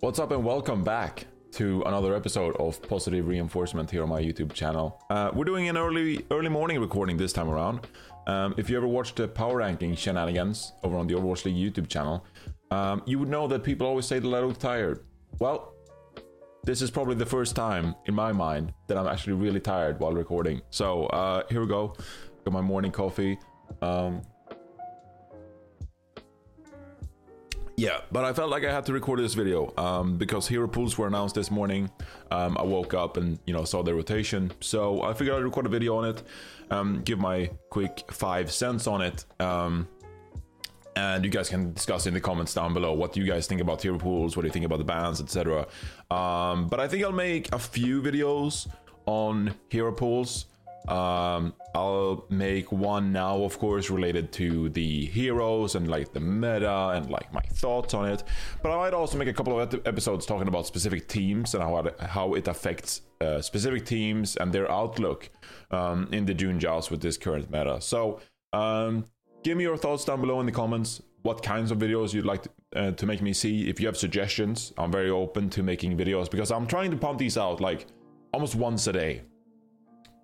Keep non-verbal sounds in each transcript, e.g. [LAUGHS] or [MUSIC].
What's up, and welcome back to another episode of Positive Reinforcement here on my YouTube channel. Uh, we're doing an early early morning recording this time around. Um, if you ever watched the power ranking shenanigans over on the Overwatch League YouTube channel, um, you would know that people always say that I look tired. Well, this is probably the first time in my mind that I'm actually really tired while recording. So uh, here we go. Got my morning coffee. Um, yeah, but I felt like I had to record this video um, because hero pools were announced this morning. Um, I woke up and you know saw the rotation, so I figured I'd record a video on it, um, give my quick five cents on it. Um, and you guys can discuss in the comments down below what you guys think about hero pools, what do you think about the bans, etc. Um, but I think I'll make a few videos on hero pools. Um, I'll make one now, of course, related to the heroes and like the meta and like my thoughts on it. But I might also make a couple of episodes talking about specific teams and how it, how it affects uh, specific teams and their outlook um, in the June Joust with this current meta. So um, give me your thoughts down below in the comments. What kinds of videos you'd like to, uh, to make me see? If you have suggestions, I'm very open to making videos because I'm trying to pump these out like almost once a day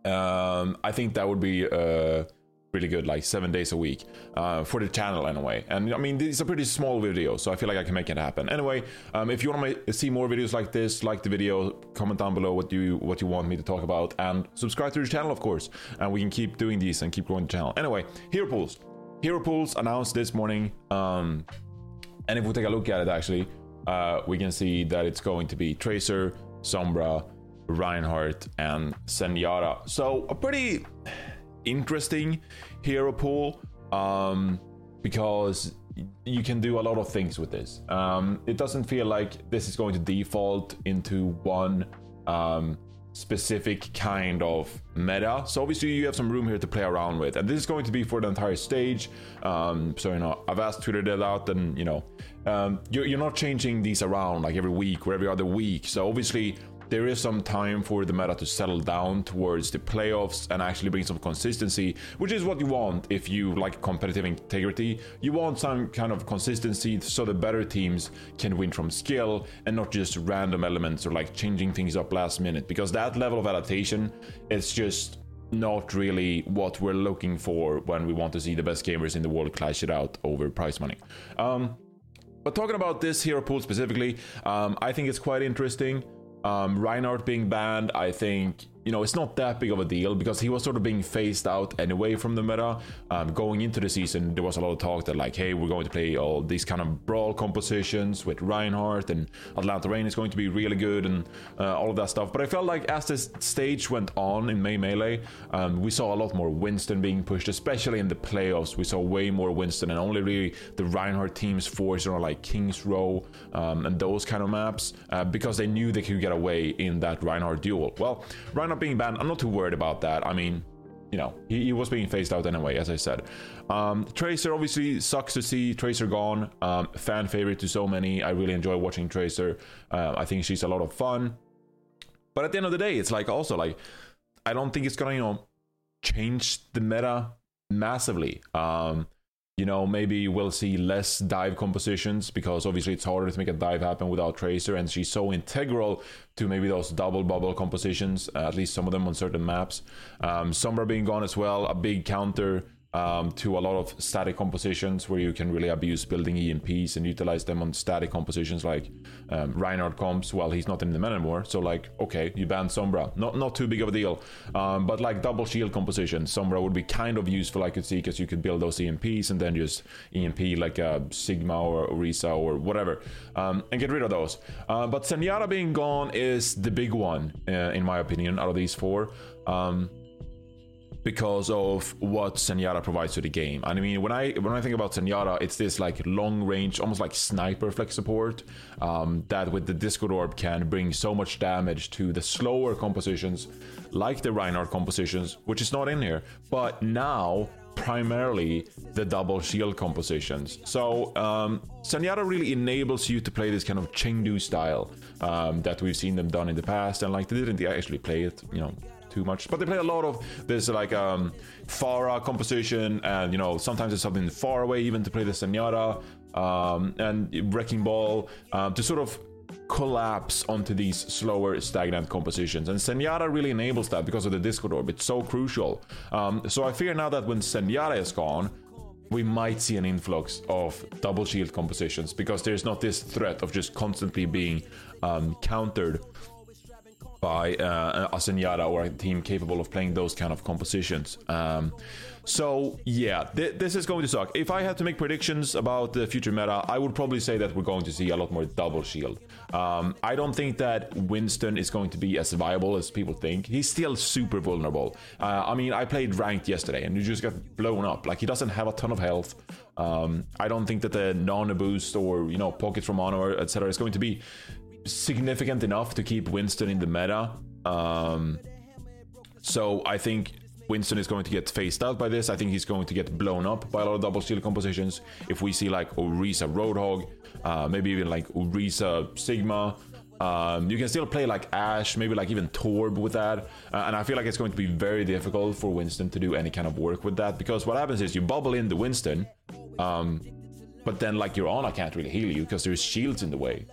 um, I think that would be uh, really good, like seven days a week uh, for the channel anyway. And I mean, it's a pretty small video, so I feel like I can make it happen. Anyway, um, if you want to see more videos like this, like the video, comment down below what you what you want me to talk about, and subscribe to the channel, of course. And we can keep doing these and keep growing the channel. Anyway, hero pools. Hero pools announced this morning. Um, and if we take a look at it, actually, uh, we can see that it's going to be Tracer, Sombra, Reinhardt, and Zenyatta. So a pretty interesting hero pool um, because you can do a lot of things with this. Um, it doesn't feel like this is going to default into one um, specific kind of meta. So obviously you have some room here to play around with, and this is going to be for the entire stage. Um, so you know, I've asked Twitter that out, and you know, um, you're, you're not changing these around like every week or every other week. So obviously there is some time for the meta to settle down towards the playoffs and actually bring some consistency, which is what you want if you like competitive integrity. You want some kind of consistency so the better teams can win from skill and not just random elements or like changing things up last minute because that level of adaptation is just not really what we're looking for when we want to see the best gamers in the world clash it out over prize money. Um, but talking about this hero pool specifically, um, I think it's quite interesting. Um, Reinhardt being banned, I think you know, it's not that big of a deal because he was sort of being phased out anyway from the meta. Um, going into the season, there was a lot of talk that, like, hey, we're going to play all these kind of brawl compositions with Reinhardt and Atlanta Reign is going to be really good and uh, all of that stuff. But I felt like as this stage went on in May Melee, um, we saw a lot more Winston being pushed, especially in the playoffs. We saw way more Winston and only really the Reinhardt teams forced on like Kings Row um, and those kind of maps uh, because they knew they could get away in that Reinhardt duel. Well, Reinhardt not being banned, I'm not too worried about that. I mean, you know, he, he was being phased out anyway, as I said. Um, Tracer obviously sucks to see Tracer gone. Um, fan favorite to so many. I really enjoy watching Tracer. Uh, I think she's a lot of fun. But at the end of the day, it's like also like I don't think it's gonna you know change the meta massively. Um, you know, maybe we'll see less dive compositions because obviously it's harder to make a dive happen without Tracer, and she's so integral to maybe those double bubble compositions, uh, at least some of them on certain maps. Um, Sombra being gone as well, a big counter um, to a lot of static compositions where you can really abuse building EMPs and utilize them on static compositions like um, Reinhardt comps. Well, he's not in the meta anymore, so like okay, you ban Sombra, not not too big of a deal. Um, but like double shield compositions, Sombra would be kind of useful, I could see, because you could build those EMPs and then just EMP like a Sigma or Orisa or whatever, um, and get rid of those. Uh, but Zenyatta being gone is the big one, uh, in my opinion, out of these four. Um, because of what Zenyatta provides to the game. And I mean, when I when I think about Zenyatta, it's this like long range, almost like sniper flex support um, that with the Discord Orb can bring so much damage to the slower compositions, like the Reinhardt compositions, which is not in here. But now primarily the double shield compositions. So um, really enables you to play this kind of Chengdu style um, that we've seen them done in the past, and like they didn't actually play it, you know, too much. But they play a lot of this like um, Pharah composition, and you know sometimes it's something far away even to play the Zenyatta um, and Wrecking Ball um, to sort of collapse onto these slower, stagnant compositions. And Zenyatta really enables that because of the Discord Orb. It's so crucial. Um, so I fear now that when Zenyatta is gone, we might see an influx of double shield compositions because there's not this threat of just constantly being um, countered by uh, a Zenyatta or a team capable of playing those kind of compositions. Um, so yeah, th- this is going to suck. If I had to make predictions about the future meta, I would probably say that we're going to see a lot more double shield. Um, I don't think that Winston is going to be as viable as people think. He's still super vulnerable. Uh, I mean, I played ranked yesterday and you just got blown up. Like he doesn't have a ton of health. Um, I don't think that the nano boost or you know pockets from honor etc. is going to be significant enough to keep Winston in the meta. Um, so I think Winston is going to get phased out by this. I think he's going to get blown up by a lot of double shield compositions. If we see like Orisa Roadhog, uh, maybe even like Orisa Sigma, um, you can still play like Ashe, maybe like even Torb with that. Uh, and I feel like it's going to be very difficult for Winston to do any kind of work with that because what happens is you bubble in the Winston, um, but then like your Ana can't really heal you because there's shields in the way.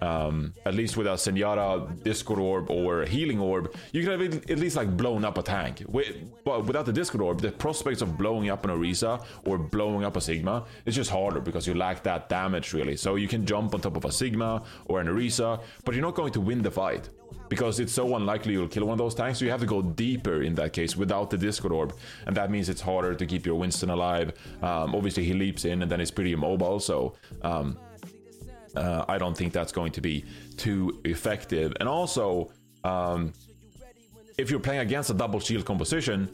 Um, at least with a Zenyatta Discord Orb or a Healing Orb, you can have at least like blown up a tank. With, but without the Discord Orb, the prospects of blowing up an Orisa or blowing up a Sigma is just harder because you lack that damage really. So you can jump on top of a Sigma or an Orisa, but you're not going to win the fight because it's so unlikely you'll kill one of those tanks. So you have to go deeper in that case without the Discord Orb, and that means it's harder to keep your Winston alive. Um, obviously, he leaps in and then he's pretty immobile, so um, uh, I don't think that's going to be too effective. And also, um, if you're playing against a double shield composition,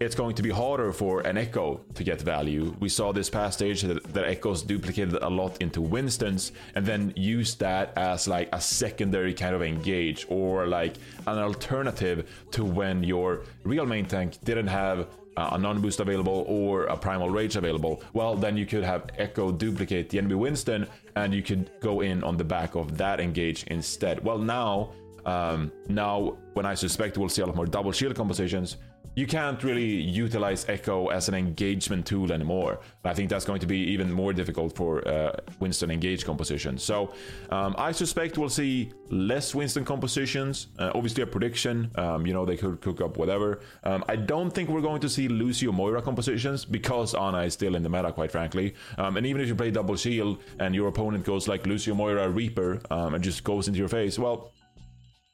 it's going to be harder for an Echo to get value. We saw this past stage that, that Echoes duplicated a lot into Winston's and then used that as like a secondary kind of engage or like an alternative to when your real main tank didn't have uh, a nano boost available or a primal rage available, well, then you could have Echo duplicate the enemy Winston and you could go in on the back of that engage instead. Well, now, um, now when I suspect we'll see a lot more double shield compositions, you can't really utilize Echo as an engagement tool anymore. I think that's going to be even more difficult for uh, Winston engage composition. So um, I suspect we'll see less Winston compositions. Uh, obviously, a prediction. Um, you know, they could cook up whatever. Um, I don't think we're going to see Lucio Moira compositions because Ana is still in the meta, quite frankly. Um, and even if you play double shield and your opponent goes like Lucio Moira Reaper um, and just goes into your face, well,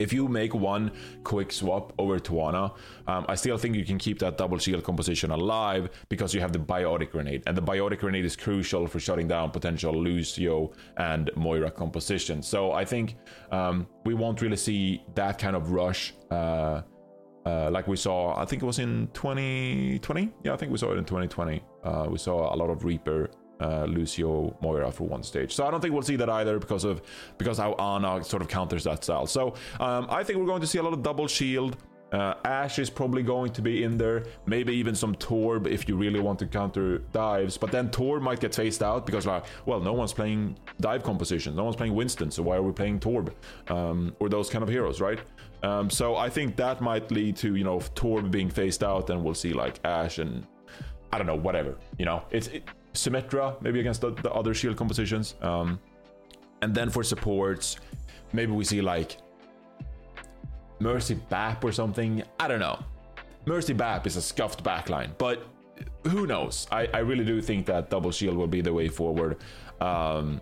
if you make one quick swap over to Ana, um, I still think you can keep that double shield composition alive because you have the biotic grenade, and the biotic grenade is crucial for shutting down potential Lucio and Moira composition. So I think um, we won't really see that kind of rush. Uh, uh, like we saw, I think it was in 2020. Yeah, I think we saw it in 2020. Uh, we saw a lot of Reaper uh, Lucio Moira for one stage. So I don't think we'll see that either because of because how Ana sort of counters that style. So um, I think we're going to see a lot of double shield. Uh, Ashe is probably going to be in there, maybe even some Torb if you really want to counter dives. But then Torb might get phased out because, like, well, no one's playing dive compositions, no one's playing Winston, so why are we playing Torb um, or those kind of heroes, right? Um, so I think that might lead to you know Torb being phased out, and we'll see like Ashe and I don't know, whatever. You know, it's it, Symmetra, maybe against the, the other shield compositions. Um, and then for supports, maybe we see like Mercy Bap or something. I don't know. Mercy Bap is a scuffed backline, but who knows? I, I really do think that double shield will be the way forward. Um,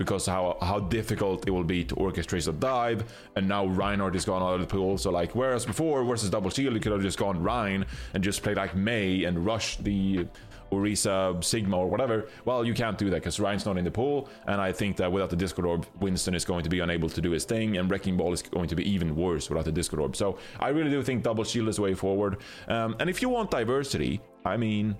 because how how difficult it will be to orchestrate a dive, and now Reinhardt is gone out of the pool. So like, whereas before versus double shield, you could have just gone Rein and just played like Mei and rush the Orisa, Sigma, or whatever, well, you can't do that because Rein's not in the pool. And I think that without the Discord Orb, Winston is going to be unable to do his thing, and Wrecking Ball is going to be even worse without the Discord Orb. So I really do think Double Shield is the way forward. Um, and if you want diversity, I mean,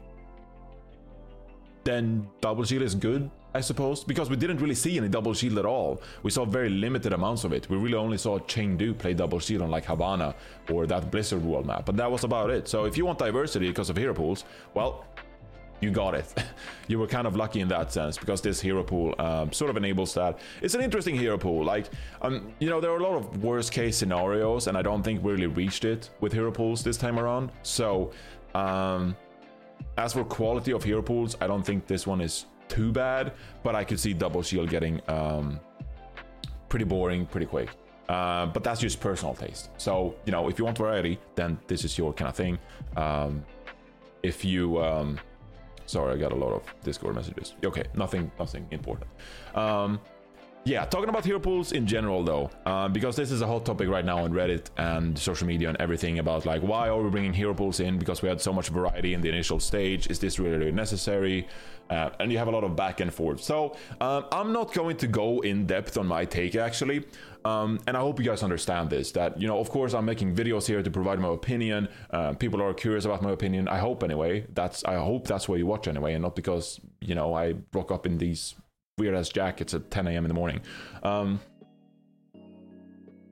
then Double Shield is good. I suppose, because we didn't really see any double shield at all. We saw very limited amounts of it. We really only saw Chengdu play double shield on like Havana or that Blizzard World map, but that was about it. So if you want diversity because of hero pools, well, you got it. [LAUGHS] you were kind of lucky in that sense because this hero pool um, sort of enables that. It's an interesting hero pool. Like, um, you know, there are a lot of worst case scenarios, and I don't think we really reached it with hero pools this time around. So, um, as for quality of hero pools, I don't think this one is too bad, but I could see Double Shield getting um, pretty boring, pretty quick. Uh, but that's just personal taste. So you know, if you want variety, then this is your kind of thing. Um, if you, um, sorry, I got a lot of Discord messages. Okay, nothing, nothing important. Um, yeah, talking about hero pools in general though, uh, because this is a hot topic right now on Reddit and social media and everything about like why are we bringing hero pools in because we had so much variety in the initial stage. Is this really, really necessary? Uh, and you have a lot of back and forth. So um, I'm not going to go in depth on my take actually, um, and I hope you guys understand this. That you know, of course, I'm making videos here to provide my opinion. Uh, people are curious about my opinion. I hope anyway. That's I hope that's why you watch anyway, and not because you know I woke up in these weird ass jackets at 10 a.m. in the morning. Um,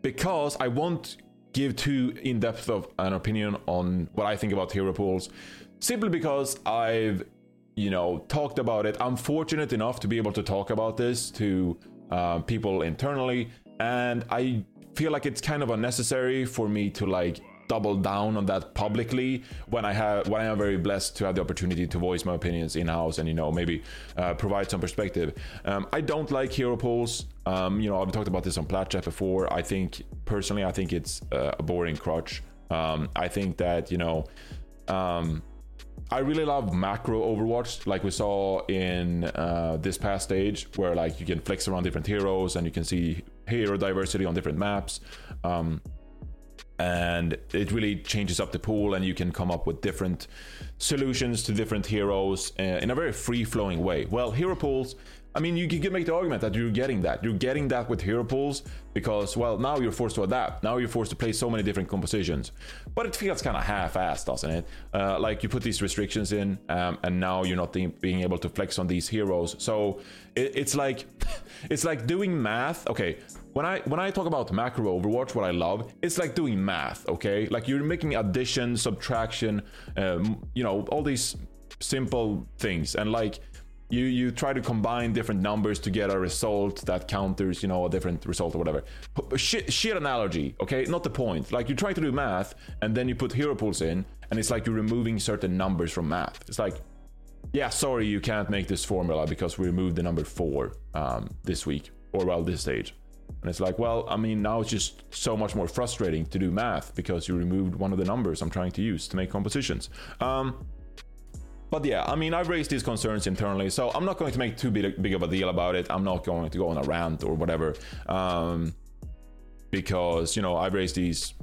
because I won't give too in depth of an opinion on what I think about hero pools, simply because I've you know talked about it. I'm fortunate enough to be able to talk about this to uh, people internally, and I feel like it's kind of unnecessary for me to like double down on that publicly when I have when I am very blessed to have the opportunity to voice my opinions in house and you know maybe uh, provide some perspective. Um, I don't like hero pools. Um, you know I've talked about this on Platchat before. I think personally I think it's uh, a boring crutch. Um, I think that you know. Um, I really love macro Overwatch, like we saw in uh, this past stage, where like you can flex around different heroes and you can see hero diversity on different maps. Um, and it really changes up the pool and you can come up with different solutions to different heroes uh, in a very free flowing way well hero pools I mean, you can make the argument that you're getting that. You're getting that with hero pools because, well, now you're forced to adapt. Now you're forced to play so many different compositions. But it feels kind of half-assed, doesn't it? Uh, like you put these restrictions in, um, and now you're not being able to flex on these heroes. So it, it's like, [LAUGHS] it's like doing math. Okay, when I when I talk about macro Overwatch, what I love, it's like doing math. Okay, like you're making addition, subtraction, um, you know, all these simple things, and like you you try to combine different numbers to get a result that counters you know a different result or whatever. Shit, shit analogy okay? Not the point. Like you try to do math and then you put hero pools in and it's like you're removing certain numbers from math. It's like yeah sorry you can't make this formula because we removed the number four um, this week or well this stage and it's like well i mean now it's just so much more frustrating to do math because you removed one of the numbers i'm trying to use to make compositions um, but yeah, I mean, I've raised these concerns internally, so I'm not going to make too big, big of a deal about it. I'm not going to go on a rant or whatever, um, because you know I've raised these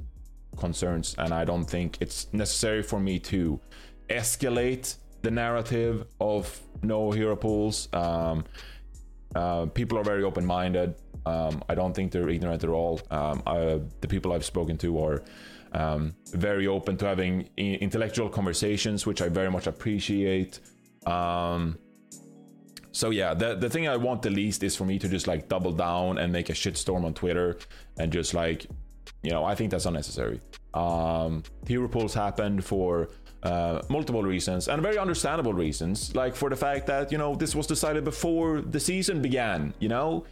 concerns, and I don't think it's necessary for me to escalate the narrative of no hero pools. Um, uh, people are very open-minded. Um, I don't think they're ignorant at all. Um, I, the people I've spoken to are um, very open to having intellectual conversations, which I very much appreciate. Um, so yeah, the the thing I want the least is for me to just like double down and make a shitstorm on Twitter and just like, you know, I think that's unnecessary. Um, hero pools happened for uh, multiple reasons and very understandable reasons, like for the fact that you know this was decided before the season began. You know,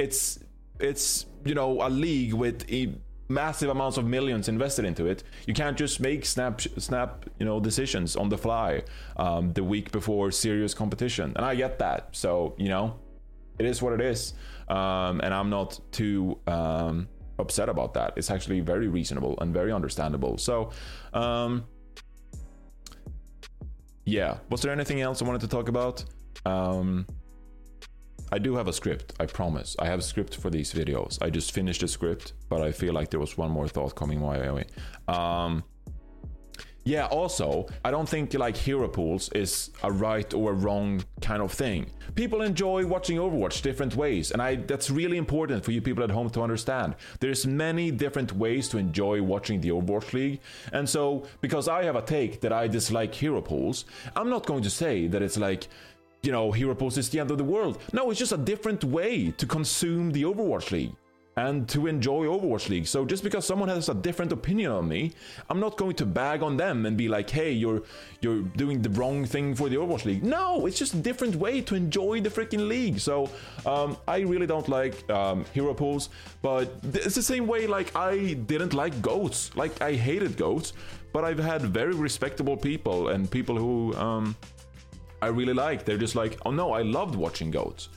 it's it's you know a league with a massive amounts of millions invested into it. You can't just make snap snap you know decisions on the fly um, the week before serious competition, and I get that. So you know, it is what it is, um, and I'm not too um, upset about that. It's actually very reasonable and very understandable. So. Um, yeah, was there anything else I wanted to talk about? Um, I do have a script, I promise. I have a script for these videos. I just finished the script, but I feel like there was one more thought coming my way. Um, yeah, also, I don't think like hero pools is a right or a wrong kind of thing. People enjoy watching Overwatch different ways, and I that's really important for you people at home to understand. There's many different ways to enjoy watching the Overwatch League. And so, because I have a take that I dislike hero pools, I'm not going to say that it's like you know, Hero Pools is the end of the world. No, it's just a different way to consume the Overwatch League and to enjoy Overwatch League. So just because someone has a different opinion on me, I'm not going to bag on them and be like, "Hey, you're you're doing the wrong thing for the Overwatch League." No, it's just a different way to enjoy the freaking league. So um, I really don't like um, hero pools, but it's the same way like I didn't like goats. Like I hated goats, but I've had very respectable people and people who um, I really like. They're just like, oh no, I loved watching goats.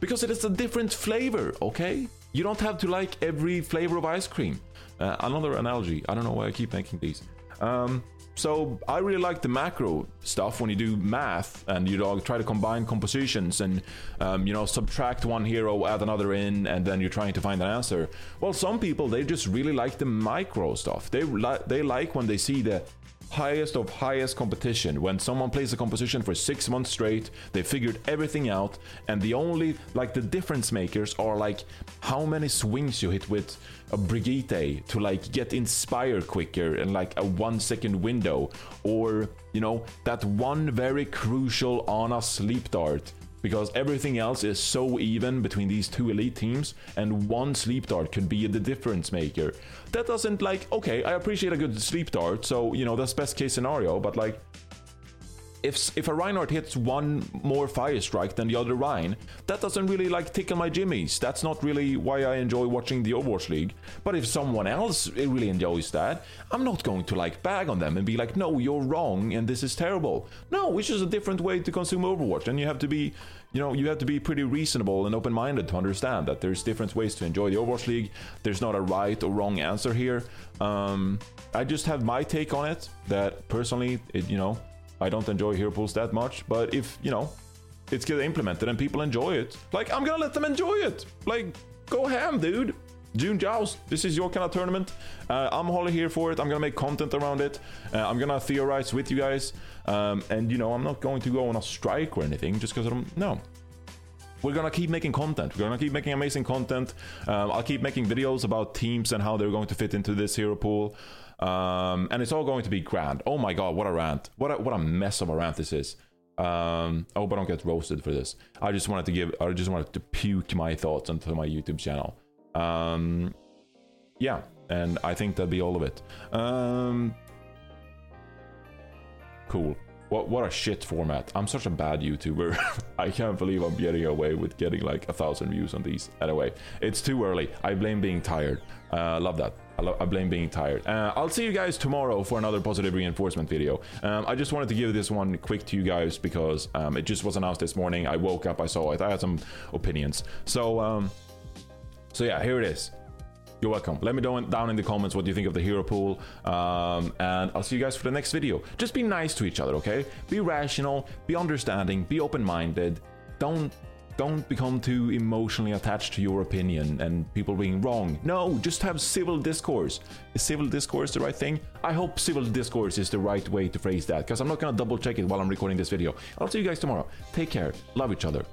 because it is a different flavor, okay? You don't have to like every flavor of ice cream. Uh, another analogy. I don't know why I keep making these. Um, so I really like the macro stuff when you do math and you know try to combine compositions and um, you know subtract one hero, add another in, and then you're trying to find an answer. Well, some people they just really like the micro stuff. They li- they like when they see the highest of highest competition. When someone plays a composition for six months straight, they figured everything out, and the only like the difference makers are like how many swings you hit with a Brigitte to like get inspired quicker in like a one second window, or you know that one very crucial Ana sleep dart because everything else is so even between these two elite teams, and one sleep dart could be the difference maker. That doesn't like, okay, I appreciate a good sleep dart, so you know, that's best case scenario, but like, if if a Reinhardt hits one more fire strike than the other Rein, that doesn't really like tickle my jimmies. That's not really why I enjoy watching the Overwatch League. But if someone else really enjoys that, I'm not going to like bag on them and be like, no, you're wrong and this is terrible. No, it's just a different way to consume Overwatch, and you have to be, you know, you have to be pretty reasonable and open-minded to understand that there's different ways to enjoy the Overwatch League. There's not a right or wrong answer here. Um, I just have my take on it. That personally, it, you know I don't enjoy hero pools that much, but if, you know, it's get implemented and people enjoy it, like, I'm gonna let them enjoy it. Like, go ham, dude. June Joust, this is your kind of tournament. Uh, I'm wholly here for it. I'm gonna make content around it. Uh, I'm gonna theorize with you guys. Um, and, you know, I'm not going to go on a strike or anything just because I don't. No. We're gonna keep making content. We're gonna keep making amazing content. Um, I'll keep making videos about teams and how they're going to fit into this hero pool. Um, and it's all going to be grand. Oh my god, what a rant! What a, what a mess of a rant this is. Um, I hope I don't get roasted for this. I just wanted to give, I just wanted to puke my thoughts onto my YouTube channel. Um, yeah, and I think that'd be all of it. Um, cool. What what a shit format. I'm such a bad YouTuber. [LAUGHS] I can't believe I'm getting away with getting like a thousand views on these. Anyway, it's too early. I blame being tired. Uh, love that. I, lo- I blame being tired. Uh, I'll see you guys tomorrow for another positive reinforcement video. Um, I just wanted to give this one quick to you guys because um, it just was announced this morning. I woke up, I saw it. I had some opinions. So um, so yeah, here it is. You're welcome. Let me know down in the comments what you think of the hero pool, um, and I'll see you guys for the next video. Just be nice to each other, okay? Be rational, be understanding, be open-minded. Don't don't become too emotionally attached to your opinion and people being wrong. No, just have civil discourse. Is civil discourse the right thing? I hope civil discourse is the right way to phrase that because I'm not gonna double check it while I'm recording this video. I'll see you guys tomorrow. Take care. Love each other.